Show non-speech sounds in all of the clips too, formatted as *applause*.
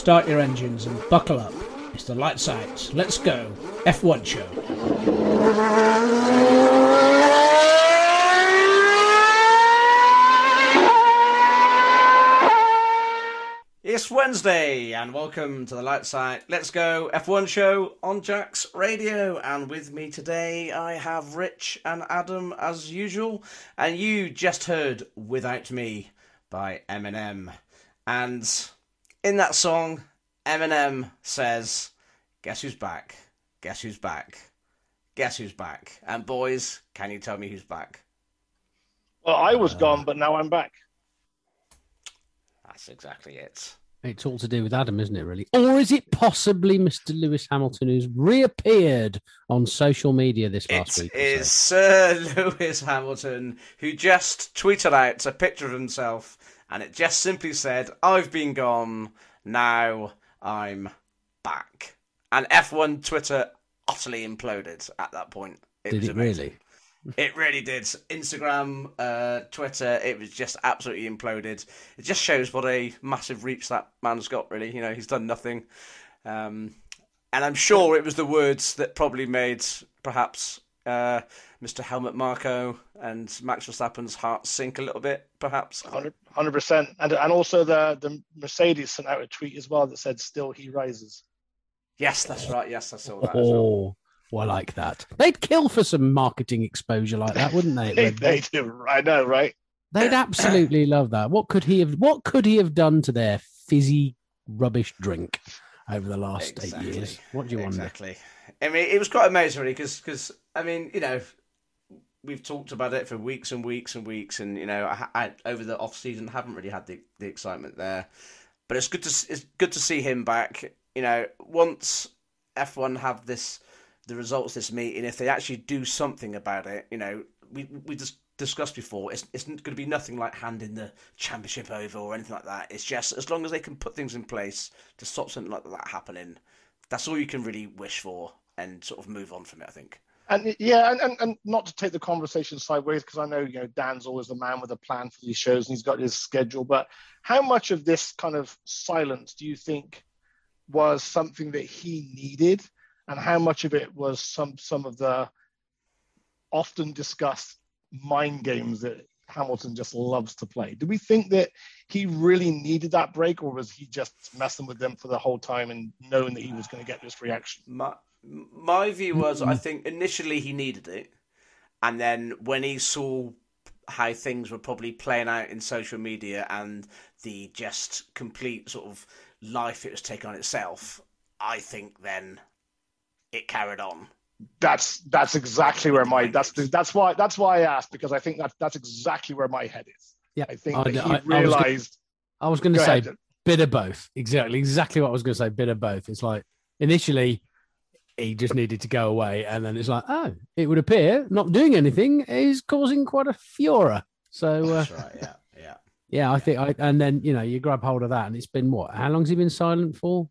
start your engines and buckle up. It's the lights out. Let's go. F1 show. It's Wednesday, and welcome to the Light Let's Go F1 show on Jack's Radio. And with me today, I have Rich and Adam as usual. And you just heard Without Me by Eminem. And in that song, Eminem says, Guess who's back? Guess who's back? Guess who's back? And boys, can you tell me who's back? Well, I was uh, gone, but now I'm back. That's exactly it. It's all to do with Adam, isn't it, really? Or is it possibly Mr. Lewis Hamilton who's reappeared on social media this last it week? It is so? Sir *laughs* Lewis Hamilton who just tweeted out a picture of himself and it just simply said, I've been gone, now I'm back. And F1 Twitter utterly imploded at that point. It Did it amazing. really? It really did. Instagram, uh, Twitter, it was just absolutely imploded. It just shows what a massive reach that man's got, really. You know, he's done nothing. Um, and I'm sure it was the words that probably made perhaps uh, Mr. Helmut Marko and Max Verstappen's heart sink a little bit, perhaps. 100 percent, and and also the the Mercedes sent out a tweet as well that said, "Still he rises." Yes, that's right. Yes, I saw that. Oh, well, I like that. They'd kill for some marketing exposure like that, wouldn't they? *laughs* they, they do. I know, right? They'd absolutely love that. What could he have? What could he have done to their fizzy rubbish drink over the last exactly. eight years? What do you want? Exactly. I mean, it was quite amazing, really, because I mean, you know, we've talked about it for weeks and weeks and weeks, and you know, I, I, over the off season haven't really had the, the excitement there, but it's good to it's good to see him back. You know, once F one have this the results this meeting, if they actually do something about it, you know, we we just discussed before, it's it's going to be nothing like handing the championship over or anything like that. It's just as long as they can put things in place to stop something like that happening, that's all you can really wish for and sort of move on from it. I think. And yeah, and, and, and not to take the conversation sideways, because I know you know Dan's always the man with a plan for these shows and he's got his schedule. But how much of this kind of silence do you think was something that he needed, and how much of it was some some of the often discussed mind games that Hamilton just loves to play? Do we think that he really needed that break, or was he just messing with them for the whole time and knowing that he was going to get this reaction? My, my view was I mm-hmm. think initially he needed it, and then when he saw how things were probably playing out in social media and the just complete sort of life it was taking on itself, I think then it carried on. That's that's exactly where my that's that's why that's why I asked because I think that that's exactly where my head is. Yeah, I think I, that he I, realized. I was going to say ahead. bit of both. Exactly, exactly what I was going to say. Bit of both. It's like initially he just needed to go away. And then it's like, oh, it would appear not doing anything is causing quite a furor. So, uh, right, yeah, yeah. Yeah, I think I, and then, you know, you grab hold of that and it's been what? How long's he been silent for?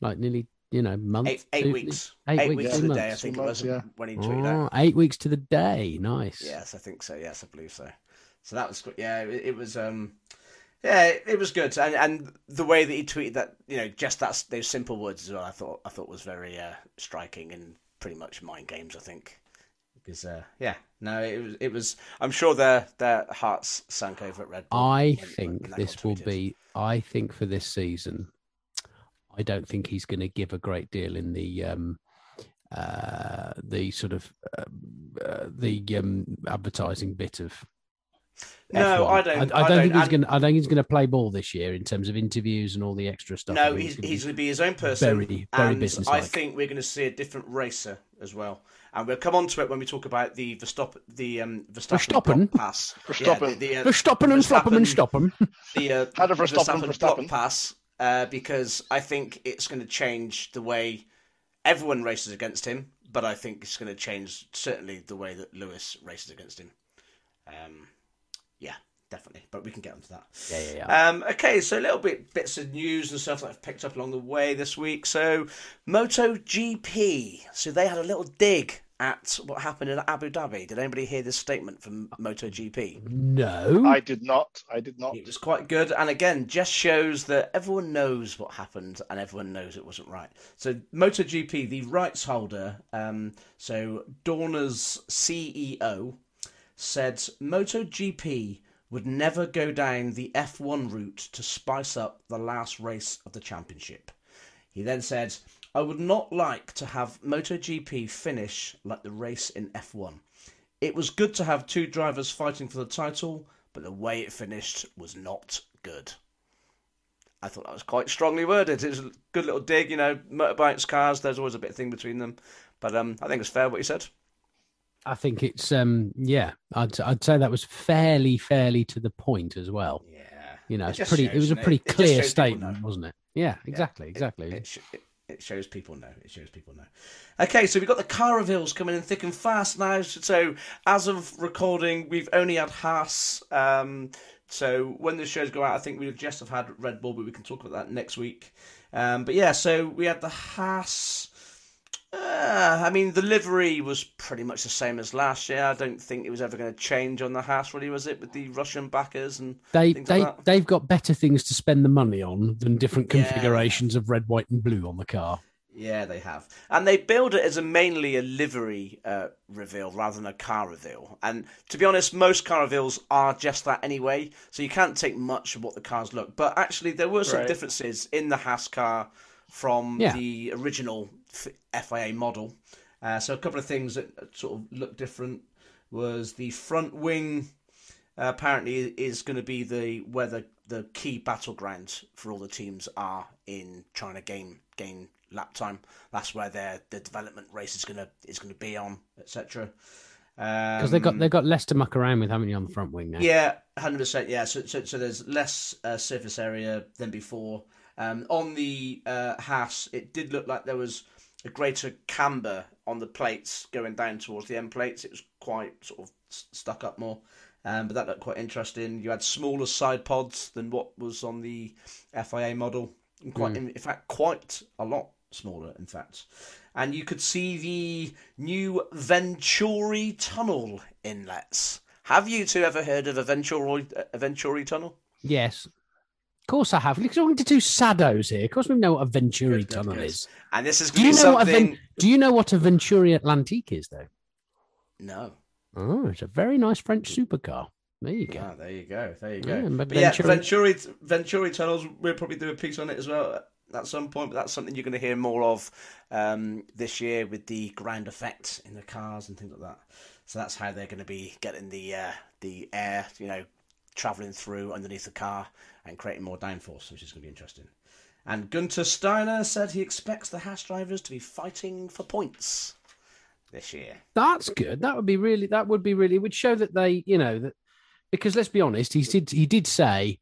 Like nearly, you know, months. Eight, eight weeks. Eight, eight weeks, weeks to the day, I think months, it was yeah. when he tweeted oh, out. Eight weeks to the day. Nice. Yes, I think so. Yes, I believe so. So that was, yeah, it, it was, um, yeah, it was good, and and the way that he tweeted that, you know, just that those simple words as well, I thought I thought was very uh, striking and pretty much mind games. I think because uh, yeah, no, it was it was. I'm sure their their hearts sank over at Red Bull. I when, think when this will be. I think for this season, I don't think he's going to give a great deal in the um, uh, the sort of uh, uh, the um, advertising bit of no, I don't. I, I, I don't, think he's going. I don't think he's going to play ball this year in terms of interviews and all the extra stuff. No, he's, he's going to be his own person. Very, very business. I think we're going to see a different racer as well, and we'll come on to it when we talk about the Verstappen, the um, Verstappen, Verstappen? pass. Verstappen, yeah, the, the, uh, Verstappen and Verstappen and Stoppen. The uh, *laughs* How to Verstappen, Verstappen, Verstappen. pass, uh, because I think it's going to change the way everyone races against him, but I think it's going to change certainly the way that Lewis races against him. Um, yeah, definitely. But we can get onto that. Yeah, yeah, yeah. Um, okay, so a little bit bits of news and stuff that I've picked up along the way this week. So, MotoGP. So they had a little dig at what happened in Abu Dhabi? Did anybody hear this statement from MotoGP? No. I did not. I did not. It was quite good, and again, just shows that everyone knows what happened and everyone knows it wasn't right. So, MotoGP, the rights holder, um, so Dorna's CEO, said MotoGP would never go down the F1 route to spice up the last race of the championship. He then said, I would not like to have MotoGP finish like the race in F1. It was good to have two drivers fighting for the title, but the way it finished was not good. I thought that was quite strongly worded. It was a good little dig, you know, motorbikes, cars, there's always a bit of thing between them. But um, I think it's fair what he said. I think it's um yeah, I'd I'd say that was fairly fairly to the point as well. Yeah. You know, It it's pretty. shows, it was a pretty It clear people statement, wasn't it? Yeah, exactly, exactly. It, sh- it, it shows people know. It shows people know. Okay, so we've got the car reveals coming in thick and fast now. So as of recording, we've only had Haas. Um, so when the shows go out, I think we'll just have had Red Bull, but we can talk about that next week. Um, but yeah, so we had the Haas. Uh, I mean, the livery was pretty much the same as last year. I don't think it was ever going to change on the Haas, really, was it? With the Russian backers and They they like they've got better things to spend the money on than different Yeah. configurations of red, white, and blue on the car. Yeah, they have, and they build it as a mainly a livery uh, reveal rather than a car reveal. And to be honest, most car reveals are just that anyway, so you can't take much of what the cars look. But actually, there were some Right. differences in the Haas car from Yeah. the original FIA model. Uh, so a couple of things that sort of look different was the front wing. Uh, apparently, is going to be the where the, the key battlegrounds for all the teams are in trying to gain gain lap time. That's where their the development race is gonna is gonna be on, etc. Because they've got they've got less to muck around with, haven't you, on the front wing now? Um, Yeah, hundred percent. Yeah, so, so so there's less uh, surface area than before. Um, on the uh, Haas, it did look like there was a greater camber on the plates going down towards the end plates. It was quite sort of stuck up more, um, but that looked quite interesting. You had smaller side pods than what was on the FIA model, and quite in, in fact quite a lot smaller. In fact, and you could see the new Venturi tunnel inlets. Have you two ever heard of a Venturi, a Venturi tunnel? Yes. Of course I have. Because I'm to do Sados here. Of course we know what a Venturi tunnel is. And this is Do you know what a something. Ven- Do you know what a Venturi Atlantique is though? No. Oh, it's a very nice French supercar. There you go. Ah, there you go. There you go. Yeah, but but yeah, Venturi- Venturi Venturi tunnels. We'll probably do a piece on it as well at some point. But that's something you're going to hear more of um, this year with the ground effect in the cars and things like that. So that's how they're going to be getting the uh, the air, you know, traveling through underneath the car and creating more downforce, which is going to be interesting. And Gunter Steiner said he expects the Haas drivers to be fighting for points this year. That's good. That would be really. That would be really. It would show that they, you know, that because let's be honest, he did. He did say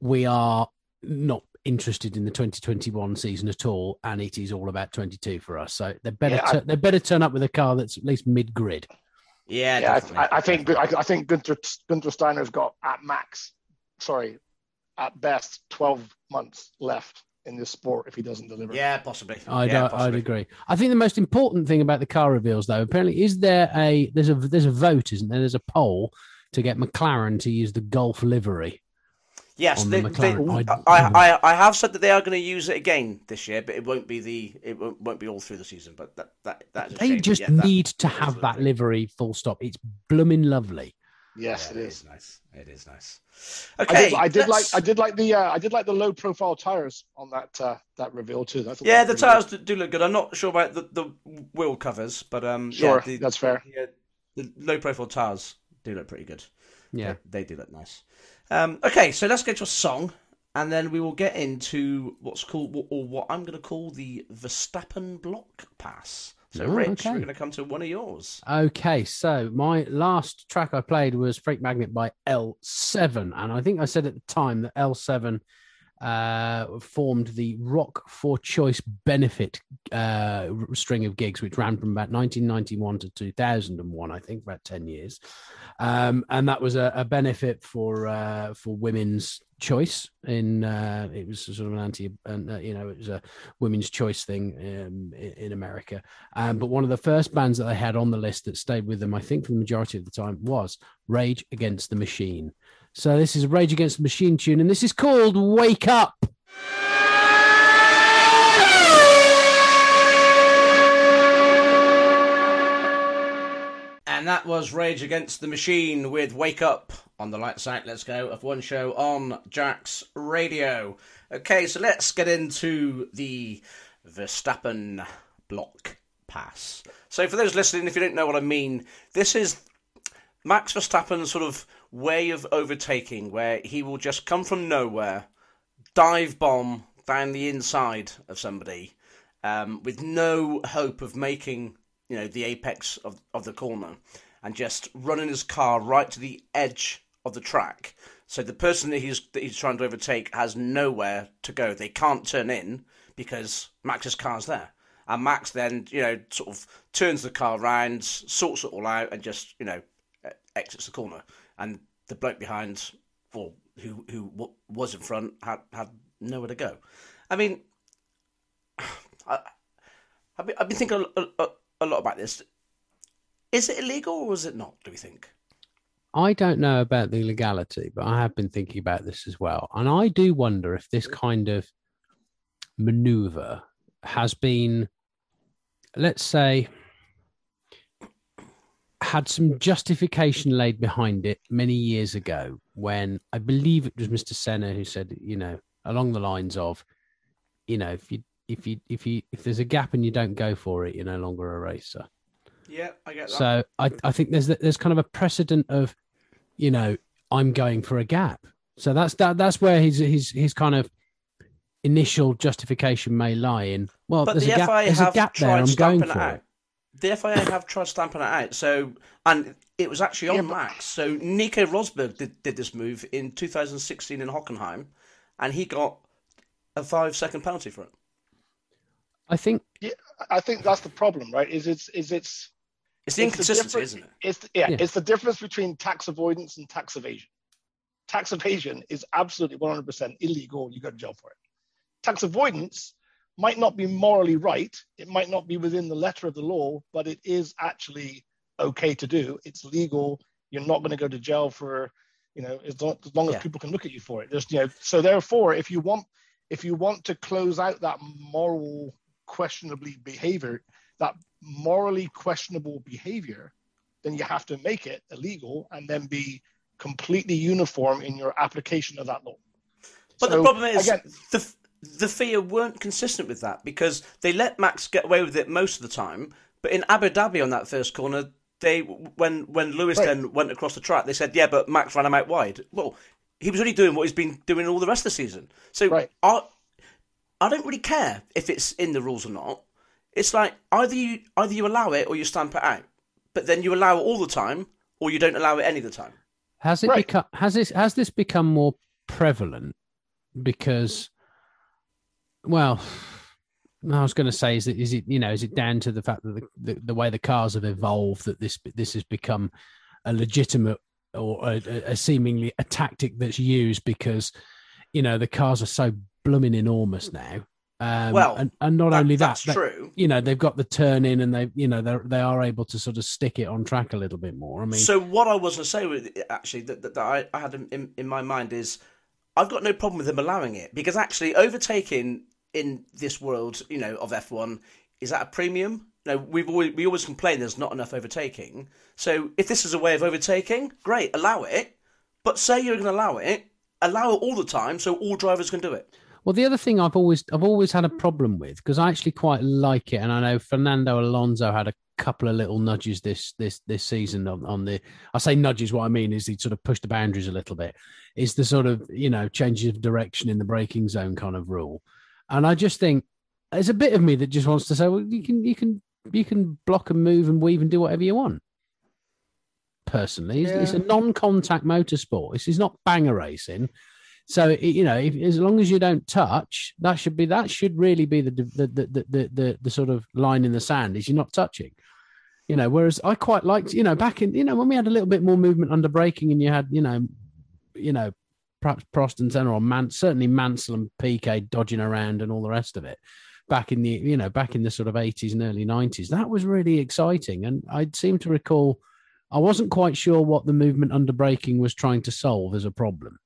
we are not interested in the 2021 season at all, and it is all about 22 for us. So they better. Yeah, I- tu- they better turn up with a car that's at least mid grid. Yeah, Yeah, definitely, I, I think definitely. I, I think Gunter Gunter Steiner's got at max, sorry, at best twelve months left in this sport if he doesn't deliver. Yeah, possibly. I'd, yeah, uh, I'd possibly. agree. I think the most important thing about the car reveals, though, apparently, is there a there's a there's a vote, isn't there? There's a poll to get McLaren to use the Gulf livery. Yes, on they, the they, McLaren. I, I- I, I have said that they are going to use it again this year, but it won't be the it won't, won't be all through the season. But that that that's a They shame. just Yeah, that- need to have that livery. Full stop. It's blooming lovely. Yes, Yeah, it is. nice. It is nice. I Okay, did, I did like I did like the uh, I did like the low profile tires on that uh, that reveal too. I Yeah, the was tires do, do look good. I'm not sure about the, the wheel covers, but um, Sure, yeah, the, that's fair. Yeah, the low profile tires do look pretty good. Yeah. they, they do look nice. Um, okay, so let's get to a song, and then we will get into what's called, or what I'm going to call the Verstappen block pass. So, Oh, Rich, okay. we're going to come to one of yours. Okay, so my last track I played was Freak Magnet by L7, and I think I said at the time that L7 uh, formed the Rock for Choice benefit uh, string of gigs, which ran from about 1991 to 2001, I think, about 10 years. Um, and that was a, a benefit for uh, for women's choice. In uh, it was sort of an anti, uh, you know, it was a women's choice thing um, in, in, America. Um, but one of the first bands that they had on the list that stayed with them, I think, for the majority of the time, was Rage Against the Machine. So this is Rage Against the Machine tune, and this is called Wake Up. And that was Rage Against the Machine with Wake Up on the light side. Let's Go F1 Show on Jack's Radio. Okay, so let's get into the Verstappen block pass. So, for those listening, if you don't know what I mean, this is Max Verstappen's sort of way of overtaking where he will just come from nowhere, dive bomb down the inside of somebody um, with no hope of making you know the apex of, of the corner and just running his car right to the edge of the track. So the person that he's that he's trying to overtake has nowhere to go. They can't turn in because Max's car's there. And Max then, you know, sort of turns the car around, sorts it all out, and just, you know, exits the corner and the bloke behind, or who who was in front, had had nowhere to go. I mean, *sighs* I, have been, I've been thinking a, a, a lot about this. Is it illegal or is it not? Do we think? I don't know about the legality, but I have been thinking about this as well, and I do wonder if this kind of maneuver has been, let's say, had some justification laid behind it many years ago when I believe it was Mr. Senna who said, you know, along the lines of, you know, if you if you if you if there's a gap and you don't go for it, you're no longer a racer. Yeah, I get that. So I I think there's there's kind of a precedent of, you know, I'm going for a gap. So that's that that's where his his his kind of initial justification may lie in. Well, but there's the a gap, there's a gap there. I'm going for it the FIA have tried stamping it out. So, and it was actually on yeah, Max. So Nico Rosberg did, did this move in 2016 in Hockenheim, and he got a five second penalty for it. I think. Yeah, I think that's the problem, right? Is it's is it's. It's the inconsistency, the isn't it? It's yeah, yeah, it's the difference between tax avoidance and tax evasion. Tax evasion is absolutely 100% illegal. You go to jail for it. Tax avoidance might not be morally right, it might not be within the letter of the law, but it is actually okay to do. It's legal. You're not going to go to jail for, you know, as long, as, long as people can look at you for it. Just you know, so therefore, if you want, if you want to close out that moral questionably behavior, that morally questionable behavior, then you have to make it illegal and then be completely uniform in your application of that law. But so, the problem is again, the the FIA weren't consistent with that because they let Max get away with it most of the time. But in Abu Dhabi on that first corner, they when when Lewis right. then went across the track, they said, "Yeah, but Max ran him out wide." Well, he was only doing what he's been doing all the rest of the season. So right. I I don't really care if it's in the rules or not. It's like either you either you allow it or you stamp it out. But then you allow it all the time, or you don't allow it any of the time. Has it right. become has this has this become more prevalent because well, I was going to say, is it is it you know is it down to the fact that the, the, the way the cars have evolved that this this has become a legitimate or a, a, seemingly a tactic that's used because you know the cars are so blooming enormous now. Um, well, and, and not that, only that, that's true. You know, they've got the turn in, and they, you know, they they are able to sort of stick it on track a little bit more. I mean, so what I was going to say with actually that, that, that I, I had in, in my mind is I've got no problem with them allowing it because actually overtaking in this world, you know, of F1 is at a premium. You know, we've always, we always complain there's not enough overtaking. So if this is a way of overtaking, great, allow it. But say you're going to allow it, allow it all the time so all drivers can do it. Well, the other thing I've always I've always had a problem with because I actually quite like it, and I know Fernando Alonso had a couple of little nudges this this this season on, on the. I say nudges. What I mean is he sort of pushed the boundaries a little bit. Is the sort of you know changes of direction in the braking zone kind of rule. And I just think there's a bit of me that just wants to say, well, you can you can you can block and move and weave and do whatever you want. Personally, yeah. it's, it's, a non-contact motorsport. This is not banger racing. So you know, if, as long as you don't touch, that should be that should really be the the the the the, the, the sort of line in the sand is you're not touching. You know, whereas I quite liked, you know, back in, you know, when we had a little bit more movement under braking and you had, you know, you know, perhaps Prost and Senna or Man, certainly Mansell and Piquet dodging around and all the rest of it back in the, you know, back in the sort of 80s and early 90s. That was really exciting. And I seem to recall, I wasn't quite sure what the movement under braking was trying to solve as a problem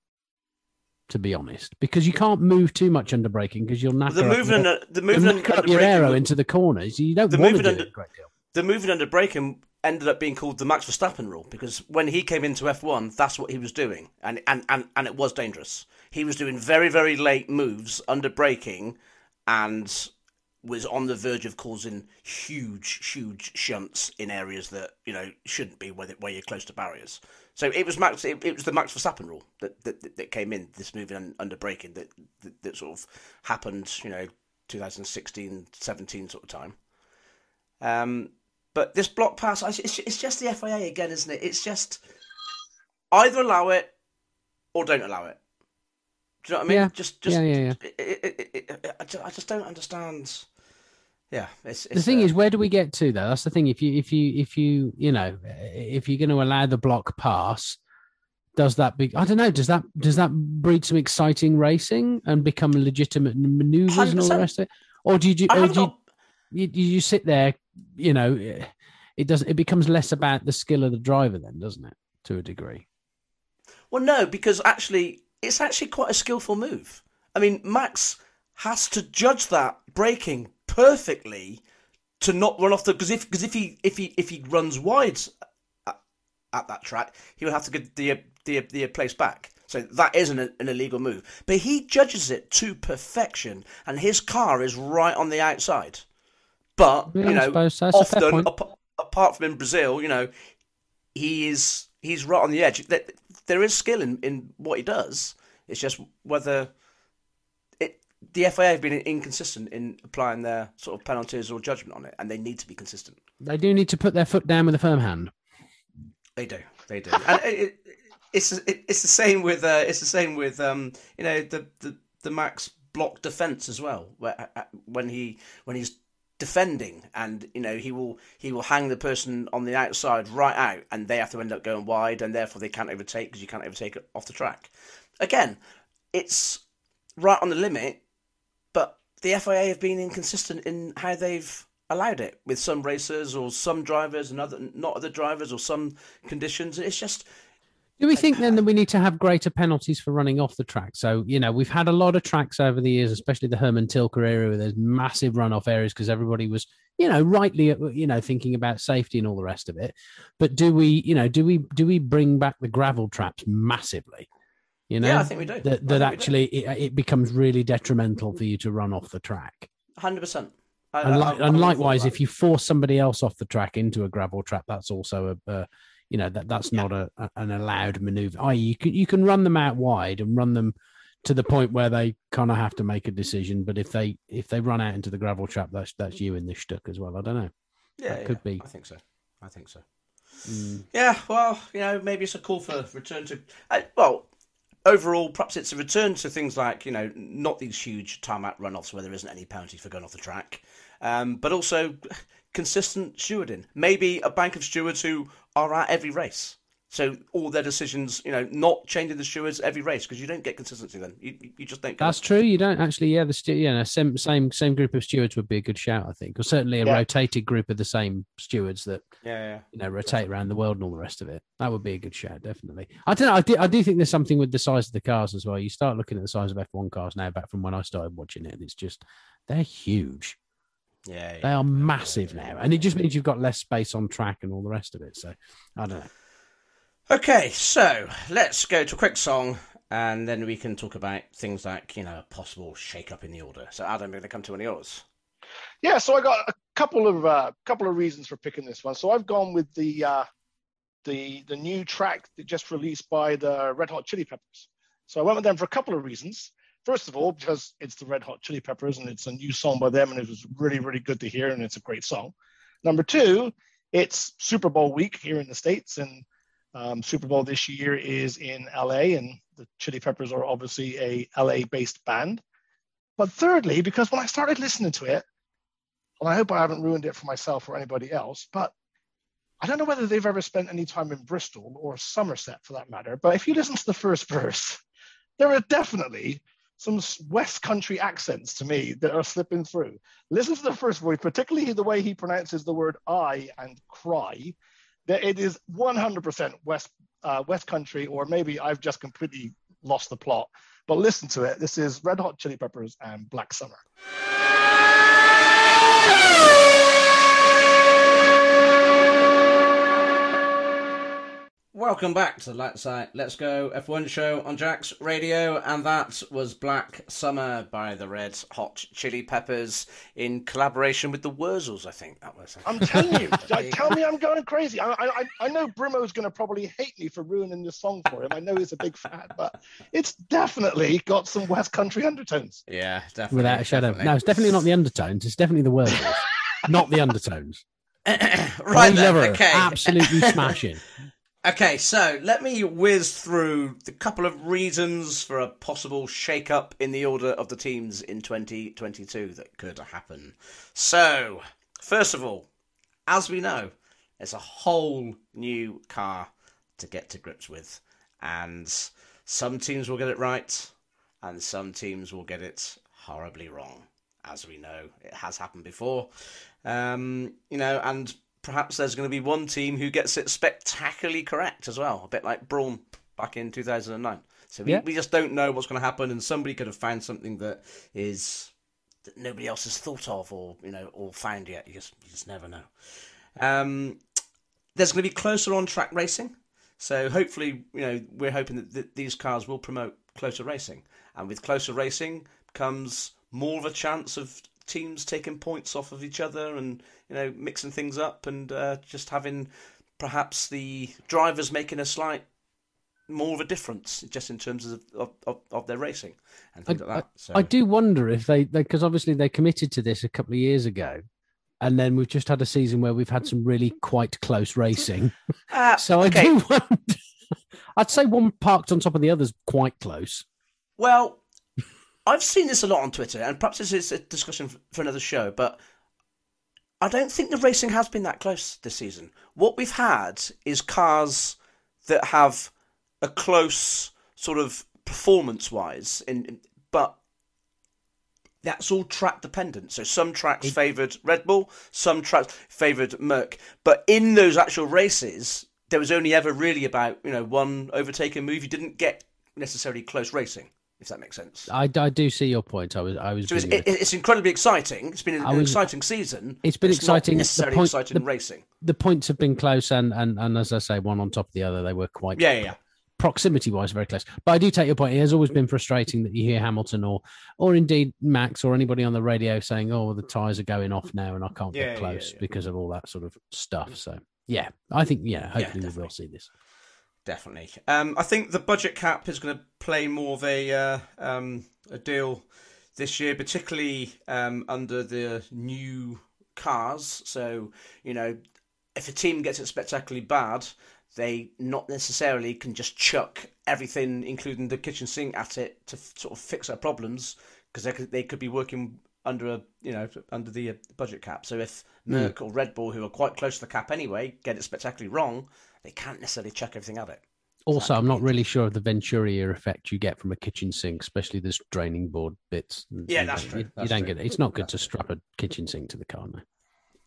to be honest, because you can't move too much under braking because you'll knacker the movement, up, the movement up your aero into the corners. You don't the want to do under, it a great deal the moving under braking ended up being called the Max Verstappen rule because when he came into F1, that's what he was doing, and and and, and it was dangerous. He was doing very very late moves under braking, and was on the verge of causing huge huge shunts in areas that you know shouldn't be where, where you're close to barriers. So it was Max. It, it was the Max Verstappen rule that, that that came in this moving under braking that, that that sort of happened. You know, 2016, 17 sort of time. Um, but this block pass, it's, it's just the FIA again, isn't it? It's just either allow it or don't allow it. Do you know what I mean? Yeah. Just, just, Yeah, yeah, yeah. It, it, it, I, just, I just don't understand. Yeah, it's, it's the thing uh, is where do we get to though? That's the thing. If you if you if you you know if you're going to allow the block pass does that be i don't know does that does that breed some exciting racing and become legitimate maneuvers and all the rest of it? Or do you, or do you, you, you sit there you know it doesn't it becomes less about the skill of the driver then doesn't it to a degree? Well, no, because actually, it's actually quite a skillful move. I mean, Max has to judge that braking perfectly to not run off the because if because if he if he if he runs wide at, at that track, he would have to get the the the place back. So that is an, an illegal move. But he judges it to perfection, and his car is right on the outside. But Yeah, you know, so. That's a fair often ap- apart from in Brazil, you know, he is he's right on the edge. There- There is skill in, in what he does. It's just whether the FIA have been inconsistent in applying their sort of penalties or judgment on it, and they need to be consistent. they do need to put their foot down with a firm hand. They do, they do, and it, it, it's it, it's the same with uh, it's the same with um, you know the, the the Max block defense as well, where uh, when he when he's defending and you know he will he will hang the person on the outside right out and they have to end up going wide and therefore they can't overtake because you can't overtake it off the track. Again it's right on the limit the FIA have been inconsistent in how they've allowed it with some racers or some drivers and other not other drivers or some conditions it's just Do we think then that we need to have greater penalties for running off the track? So, you know, we've had a lot of tracks over the years, especially the Hermann Tilke area, where there's massive runoff areas because everybody was, you know, rightly, you know, thinking about safety and all the rest of it. But do we, you know, do we do we bring back the gravel traps massively? You know, yeah I think we do that that we do. actually it, it becomes really detrimental for you to run off the track. 100% And, I- li- and likewise, if you force somebody else off the track into a gravel trap, that's also a, you know that that's not a, a- an allowed maneuver. I.e., you can you can run them out wide and run them to the point where they kind of have to make a decision. But if they if they run out into the gravel trap, that's that's you in the shtuck as well. I don't know. yeah, that could yeah, be. I think so I think so Mm. Yeah, well, you know, maybe it's a call for return to. Uh, well, overall, perhaps it's a return to things like you know, not these huge tarmac runoffs where there isn't any penalty for going off the track, um, but also *laughs* consistent stewarding. Maybe a bank of stewards who are at every race. So all their decisions, you know, not changing the stewards every race because you don't get consistency then. You, you- just don't. That's it. true. You don't actually. Yeah, the stu- yeah, no, same same same group of stewards would be a good shout, I think, or certainly a Yeah. rotated group of the same stewards that Yeah, yeah. you know rotate around the world and all the rest of it. That would be a good shout, definitely. I don't know. I do, I do think there's something with the size of the cars as well. You start looking at the size of F1 cars now, back from when I started watching it, and it's just they're huge. Yeah, They are massive now, and it just means you've got less space on track and all the rest of it. So I don't know. Okay, so let's go to a quick song and then we can talk about things like, you know, a possible shake up in the order. So, Adam, we're going to come to one of yours. Yeah, so I got a couple of uh, couple of reasons for picking this one. So I've gone with the uh, the the new track that just released by the Red Hot Chili Peppers. So I went with them for a couple of reasons. First of all, because it's the Red Hot Chili Peppers and it's a new song by them, and it was really really good to hear, and it's a great song. Number two, it's Super Bowl week here in the states, and Um, Super Bowl this year is in LA, and the Chili Peppers are obviously a LA based band. But thirdly, because when I started listening to it, and I hope I haven't ruined it for myself or anybody else, but I don't know whether they've ever spent any time in Bristol or Somerset for that matter. But if you listen to the first *laughs* verse, there are definitely some West Country accents to me that are slipping through. Listen to the first voice, particularly the way he pronounces the word I and cry. That it is 100% West uh, West Country, or maybe I've just completely lost the plot. But listen to it. This is Red Hot Chili Peppers and Black Summer. Welcome back to the Let's, uh, Let's Go F1 show on Jack's Radio, and that was Black Summer by the Red Hot Chili Peppers in collaboration with the Wurzels, I think that was. I'm telling you, *laughs* tell me I'm going crazy. I, I, I know Brimo's going to probably hate me for ruining this song for him. I know he's a big fan, but it's definitely got some West Country undertones. Yeah, definitely. Without a shadow. Definitely. No, it's definitely not the undertones. It's definitely the Wurzels, *laughs* not the undertones. *laughs* right, then, okay. Absolutely smashing. Okay, so let me whiz through the couple of reasons for a possible shake-up in the order of the teams in 2022 that could happen. So, first of all, as we know, there's a whole new car to get to grips with, and some teams will get it right, and some teams will get it horribly wrong. As we know, it has happened before. Um, you know, and perhaps there's going to be one team who gets it spectacularly correct as well, a bit like Brawn back in 2009. So we, yeah. we just don't know what's going to happen, and somebody could have found something that is that nobody else has thought of or you know or found yet. You just you just never know. Um, there's going to be closer on track racing, so hopefully you know we're hoping that th- these cars will promote closer racing, and with closer racing comes more of a chance of teams taking points off of each other and you know mixing things up and uh, just having perhaps the drivers making a slight more of a difference just in terms of of, of, of their racing and things I, like that. So. I, do wonder if they because obviously they committed to this a couple of years ago. And then we've just had a season where we've had some really quite close racing. *laughs* Uh, so I okay. do *laughs* wonder. I'd say one parked on top of the others quite close. Well, I've seen this a lot on Twitter, and perhaps this is a discussion for another show, but I don't think the racing has been that close this season. What we've had is cars that have a close sort of performance wise, in, but that's all track dependent. So some tracks favoured Red Bull, some tracks favoured Merc. But in those actual races, there was only ever really about you know one overtaking move. You didn't get necessarily close racing if that makes sense. I, I do see your point. I was I was. So it's, it, it's, incredibly exciting. It's been an, was, exciting season. It's been exciting. necessarily point, exciting the, racing. The points have been close, and, and and as I say, one on top of the other, they were quite. Yeah, yeah. Proximity wise, very close. But I do take your point. It has always been frustrating that you hear Hamilton or, or indeed Max or anybody on the radio saying, "Oh, the tires are going off now, and I can't yeah, get close yeah, yeah. because of all that sort of stuff." Mm. So yeah, I think yeah, hopefully we will see this definitely. Um, I think the budget cap is going to play more of a uh, um, a deal this year, particularly um, under the new cars. So you know, if a team gets it spectacularly bad, they not necessarily can just chuck everything, including the kitchen sink, at it to f- sort of fix their problems because they could, they could be working under a you know under the uh, budget cap. So if Merc mm. or Red Bull, who are quite close to the cap anyway, get it spectacularly wrong, they can't necessarily chuck everything at it. Also, I'm not really sure of the Venturi effect you get from a kitchen sink, especially this draining board bits. Yeah, you that's true. You, that's you don't true. get it. It's not good that's to strap a kitchen sink to the car, no.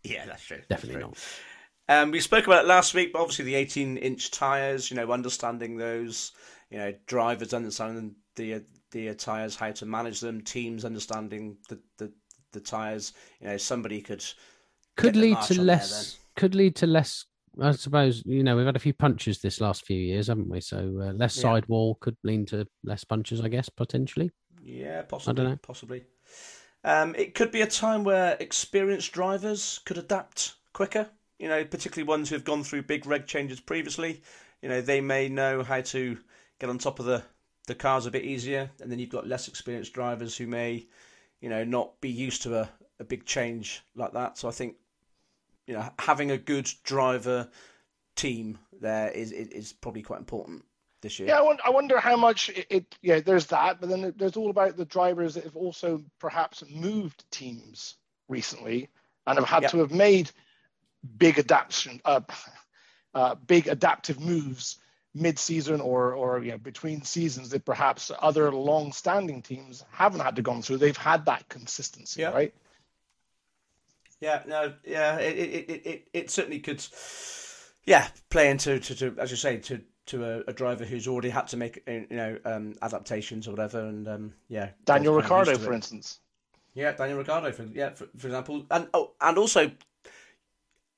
Yeah, that's true. Definitely that's true. not. Um, we spoke about it last week, but obviously the 18 inch tyres, you know, understanding those, you know, drivers understanding the the tyres, how to manage them, teams understanding the the, the tyres. You know, somebody could could lead to less could lead to less I suppose you know we've had a few punches this last few years, haven't we? So uh, less yeah. sidewall could lean to less punches, I guess, potentially. Yeah, possibly. I don't know. Possibly. Um, it could be a time where experienced drivers could adapt quicker. You know, particularly ones who have gone through big reg changes previously. You know, they may know how to get on top of the the cars a bit easier, and then you've got less experienced drivers who may, you know, not be used to a, a big change like that. So I think you know, having a good driver team there is is probably quite important this year. Yeah, I wonder, I wonder how much it, it, Yeah, there's that, but then there's all about the drivers that have also perhaps moved teams recently and have had yeah. to have made big adaptation, uh, uh, big adaptive moves mid-season or or you know, between seasons that perhaps other long-standing teams haven't had to go through. They've had that consistency, yeah. right? Yeah, no, yeah, it it, it, it, it certainly could, yeah, play into to, to as you say to to a, a, driver who's already had to make you know um, adaptations or whatever, and um, yeah, Daniel Ricciardo, for instance. Yeah, Daniel Ricciardo, for yeah, for, for example, and oh, and also,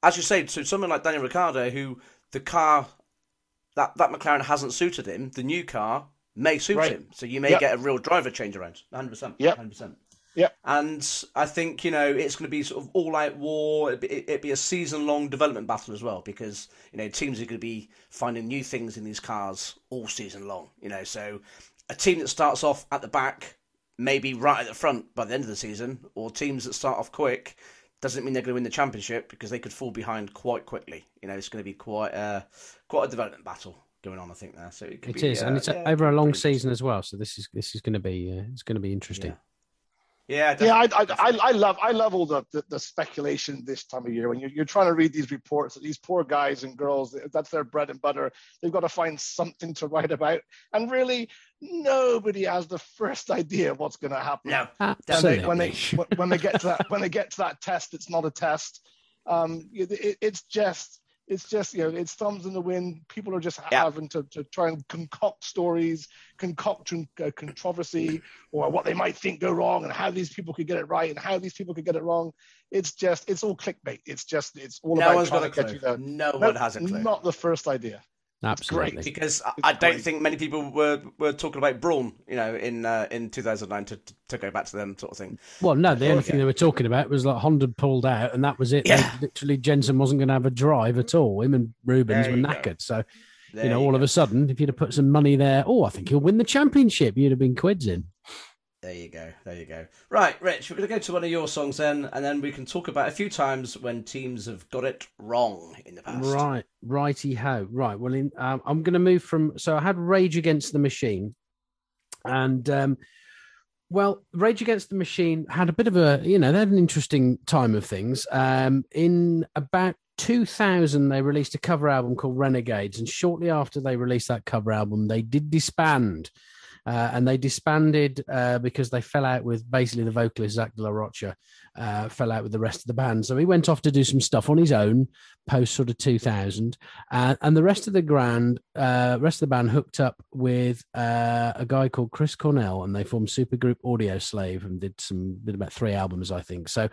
as you say, to someone like Daniel Ricciardo, who the car that that McLaren hasn't suited him, the new car may suit right. him, so you may yep. get a real driver change around, hundred percent, yeah, hundred percent. Yeah. And I think, you know, it's going to be sort of all out war. It'd be, it'd be a season long development battle as well because, you know, teams are going to be finding new things in these cars all season long, you know. So a team that starts off at the back, maybe right at the front by the end of the season, or teams that start off quick doesn't mean they're going to win the championship because they could fall behind quite quickly. You know, it's going to be quite a, quite a development battle going on, I think there. So it, it be, is, uh, and it's yeah, over a long season as well. So this is this is going to be uh, it's going to be interesting. Yeah. Yeah, yeah. I, I, I, I, love I love all the, the, the, speculation this time of year when you're, you're trying to read these reports that these poor guys and girls that's their bread and butter. They've got to find something to write about, and really nobody has the first *laughs* idea of what's going to happen. No, absolutely. When they, when they *laughs* when they get to that when they get to that test, it's not a test. Um, it, it's just it's just you know it's thumbs in the wind. People are just yeah. having to, to try and concoct stories concoct uh, controversy or what they might think go wrong and how these people could get it right and how these people could get it wrong. It's just it's all clickbait. It's just it's all no about trying to get you there. No, no one has a clue. not the first idea Absolutely, great because it's I don't great. think many people were, were talking about Brawn, you know, in uh, in 2009 to, to go back to them sort of thing. Well, no, the only thing they were talking about was like Honda pulled out, and that was it. Yeah. They, *laughs* literally, Jensen wasn't going to have a drive at all. Him and Rubens there were knackered. Go. So, there you know, you all go. of a sudden, if you'd have put some money there, oh, I think he'll win the championship, you'd have been quids in. There you go. There you go. Right, Rich, we're going to go to one of your songs then, and then we can talk about a few times when teams have got it wrong in the past. Right, righty ho. Right. Well, in, um, I'm going to move from. So I had Rage Against the Machine, and um, well, Rage Against the Machine had a bit of a, you know, they had an interesting time of things. Um, in about 2000, they released a cover album called Renegades, and shortly after they released that cover album, they did disband uh, and they disbanded uh, because they fell out with basically the vocalist Zach De La Rocha uh, fell out with the rest of the band. So he went off to do some stuff on his own post sort of 2000, uh, and the rest of the grand uh, rest of the band hooked up with uh, a guy called Chris Cornell, and they formed Supergroup Audioslave and did some did about three albums, I think. So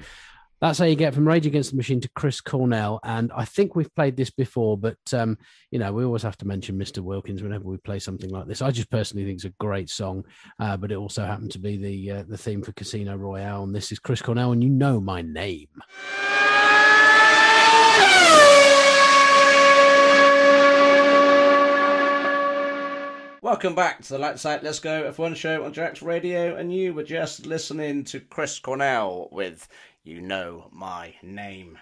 that's how you get from Rage Against the Machine to Chris Cornell. And I think we've played this before, but um, you know, we always have to mention Mr. Wilkins whenever we play something like this. I just personally think it's a great song, uh, but it also happened to be the uh, the theme for Casino Royale. And this is Chris Cornell, and you know my name. Welcome back to the Light Side Let's Go F1 show on Jack's Radio, and you were just listening to Chris Cornell with you know my name.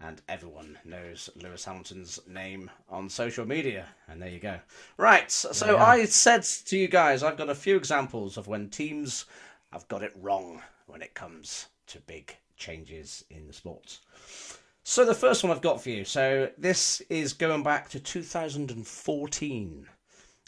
And everyone knows Lewis Hamilton's name on social media. And there you go. Right. So yeah. I said to you guys, I've got a few examples of when teams have got it wrong when it comes to big changes in the sports. So the first one I've got for you. So this is going back to 2014.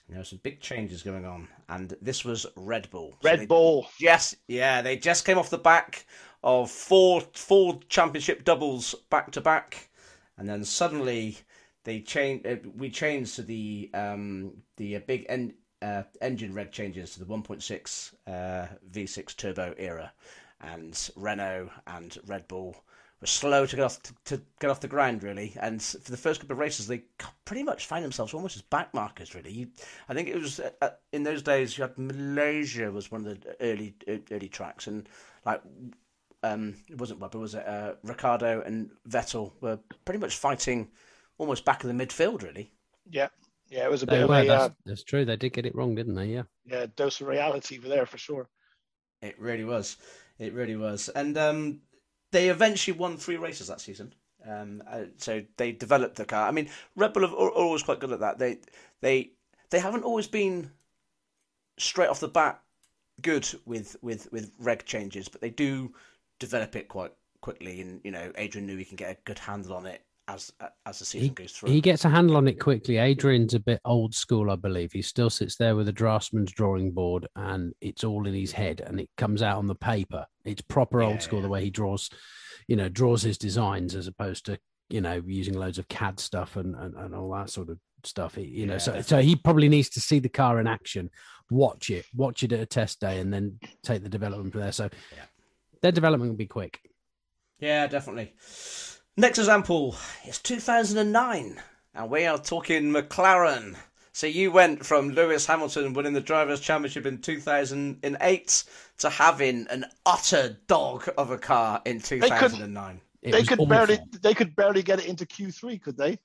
There know, some big changes going on, and this was Red Bull. Red so Bull. Yes, yeah, they just came off the back of four four championship doubles back to back, and then suddenly they changed. Uh, we changed to the um, the uh, big en- uh, engine red changes to the 1.6 uh, V6 turbo era, and Renault and Red Bull were slow to get off to, to, get off the ground really. And for the first couple of races, they pretty much find themselves almost as backmarkers really. You, I think it was uh, in those days you had Malaysia was one of the early early tracks, and like um, it wasn't Webber, was it? Uh, Ricciardo and Vettel were pretty much fighting almost back in the midfield, really. Yeah, yeah, it was a bit they of were, a. That's, uh, that's, true. They did get it wrong, didn't they? Yeah. Yeah, dose of reality for there for sure. It really was. It really was, and um, they eventually won three races that season. Um, uh, so they developed the car. I mean, Red Bull are, are always quite good at that. They they they haven't always been straight off the bat good with with with reg changes, but they do develop it quite quickly. And you know, Adrian Newey can get a good handle on it as as the season he, goes through. He gets a handle on it quickly. Adrian's a bit old school, I believe. He still sits there with a draftsman's drawing board, and it's all in his head, and it comes out on the paper. It's proper yeah, old school yeah. the way he draws, you know, draws his designs as opposed to you know using loads of CAD stuff and and, and all that sort of stuff. He, you know, so so he probably needs to see the car in action, watch it, watch it at a test day, and then take the development from there. So their development will be quick. Yeah, definitely. Next example is 2009, and we are talking McLaren. So you went from Lewis Hamilton winning the Drivers' Championship in 2008 to having an utter dog of a car in 2009. They, they could barely they could barely get it into Q3, could they?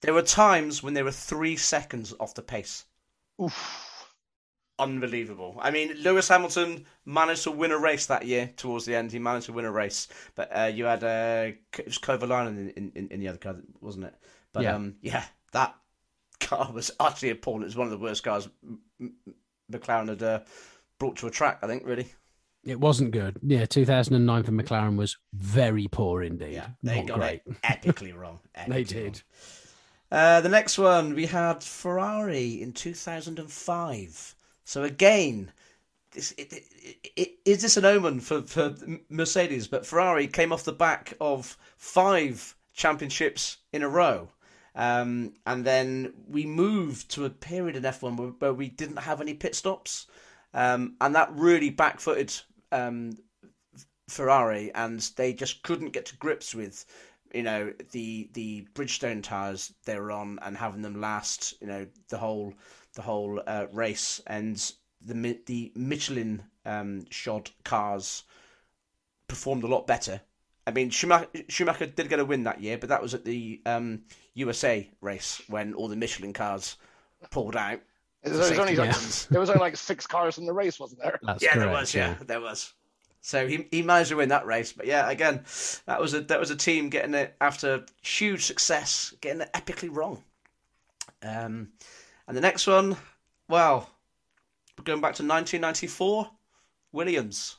There were times when they were three seconds off the pace. Oof unbelievable. I mean, Lewis Hamilton managed to win a race that year. Towards the end, he managed to win a race, but uh, you had uh, it was Kovalainen in, in, in, the other car, wasn't it? But yeah. Um, yeah, that car was utterly appalling. It was one of the worst cars McLaren had uh, brought to a track. I think really. It wasn't good. Yeah, 2009 for McLaren was very poor indeed. Yeah, they Not got great. it epically *laughs* wrong. Epically they did. Wrong. Uh, the next one we had Ferrari in 2005. So again, this, it, it, it, is this an omen for, for Mercedes? But Ferrari came off the back of five championships in a row. Um, and then we moved to a period in F1 where, we didn't have any pit stops. Um, and that really backfooted um, Ferrari, and they just couldn't get to grips with, you know, the the Bridgestone tires they were on and having them last, you know, the whole the whole uh, race, and the the Michelin um, shod cars performed a lot better. I mean, Schumacher, Schumacher did get a win that year, but that was at the um, USA race when all the Michelin cars pulled out. There was, only like, *laughs* there was only like six cars in the race, wasn't there? That's yeah, correct, there was. Yeah. yeah, there was. So he he managed to win that race, but yeah, again, that was a that was a team getting it after huge success, getting it epically wrong. Um, and the next one, well, we're going back to 1994, Williams.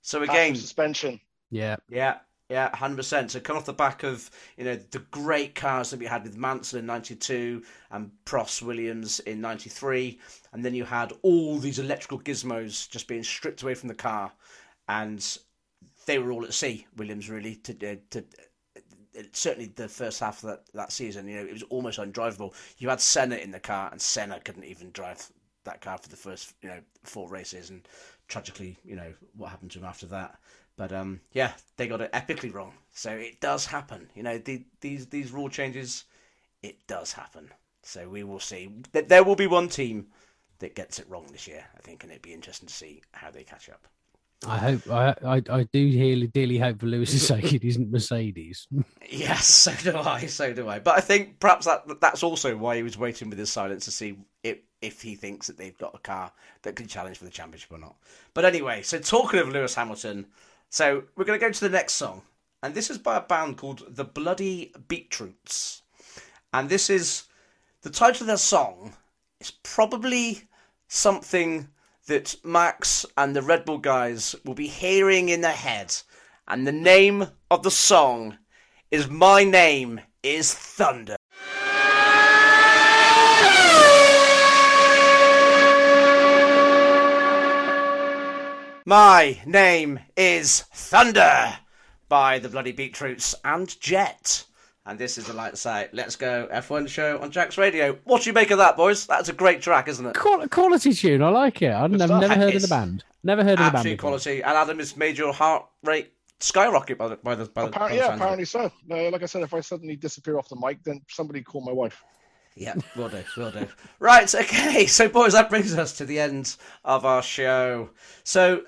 So again, suspension. Yeah, yeah, yeah, hundred percent. So come off the back of you know the great cars that we had with Mansell in '92 and Prost Williams in '93, and then you had all these electrical gizmos just being stripped away from the car, and they were all at sea. Williams really to uh, to certainly the first half of that, that season, you know, it was almost undrivable. You had Senna in the car, and Senna couldn't even drive that car for the first, you know, four races, and tragically, you know, what happened to him after that. But um, yeah, they got it epically wrong. So it does happen. You know, the, these these rule changes, it does happen. So we will see. There will be one team that gets it wrong this year, I think, and it'd be interesting to see how they catch up. I hope I, I, I do dearly hope for Lewis's sake it *laughs* isn't Mercedes. yes, so do I, so do I. But I think perhaps that that's also why he was waiting with his silence to see if if he thinks that they've got a car that can challenge for the championship or not. But anyway, so talking of Lewis Hamilton, so we're going to go to the next song, and this is by a band called the Bloody Beetroots, and this is the title of their song is probably something that Max and the Red Bull guys will be hearing in their head. And the name of the song is My Name is Thunder. My name is Thunder by the Bloody Beetroots and Jet. And this is the light side. Let's go F1 show on Jack's Radio. What do you make of that, boys? That's a great track, isn't it? Quality tune. I like it. I've never, never heard of the band. Never heard of the band. Absolute quality. And Adam has made your heart rate skyrocket by the by the, by apparently, the yeah, apparently so. Uh, like I said, if I suddenly disappear off the mic, then somebody call my wife. Yeah, will do, will do. Right, okay. *laughs* So, boys, that brings us to the end of our show. So,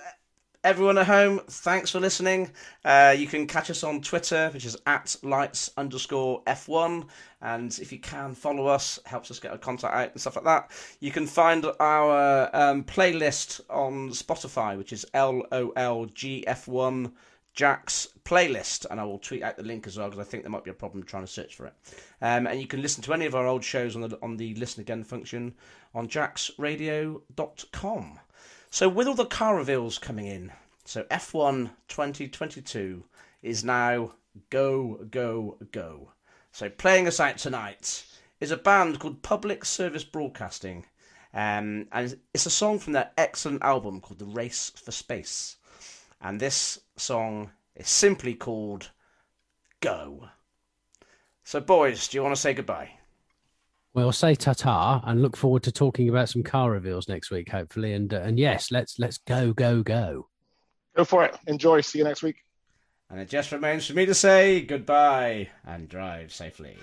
everyone at home, thanks for listening. Uh, you can catch us on Twitter, which is at lights underscore F1. And if you can follow us, helps us get our content out and stuff like that. You can find our um, playlist on Spotify, which is LOLGF1 Jack's playlist, and I will tweet out the link as well because I think there might be a problem trying to search for it. Um, and you can listen to any of our old shows on the on the listen again function on jacksradio.com. So with all the car reveals coming in, so F1 2022 is now go go go. So playing us out tonight is a band called Public Service Broadcasting, um, and it's a song from their excellent album called The Race for Space. And this song is simply called Go. So, boys, do you want to say goodbye? Well, say ta-ta and look forward to talking about some car reveals next week, hopefully. And uh, and yes, let's let's go go go. Go for it. Enjoy. See you next week. And it just remains for me to say goodbye and drive safely.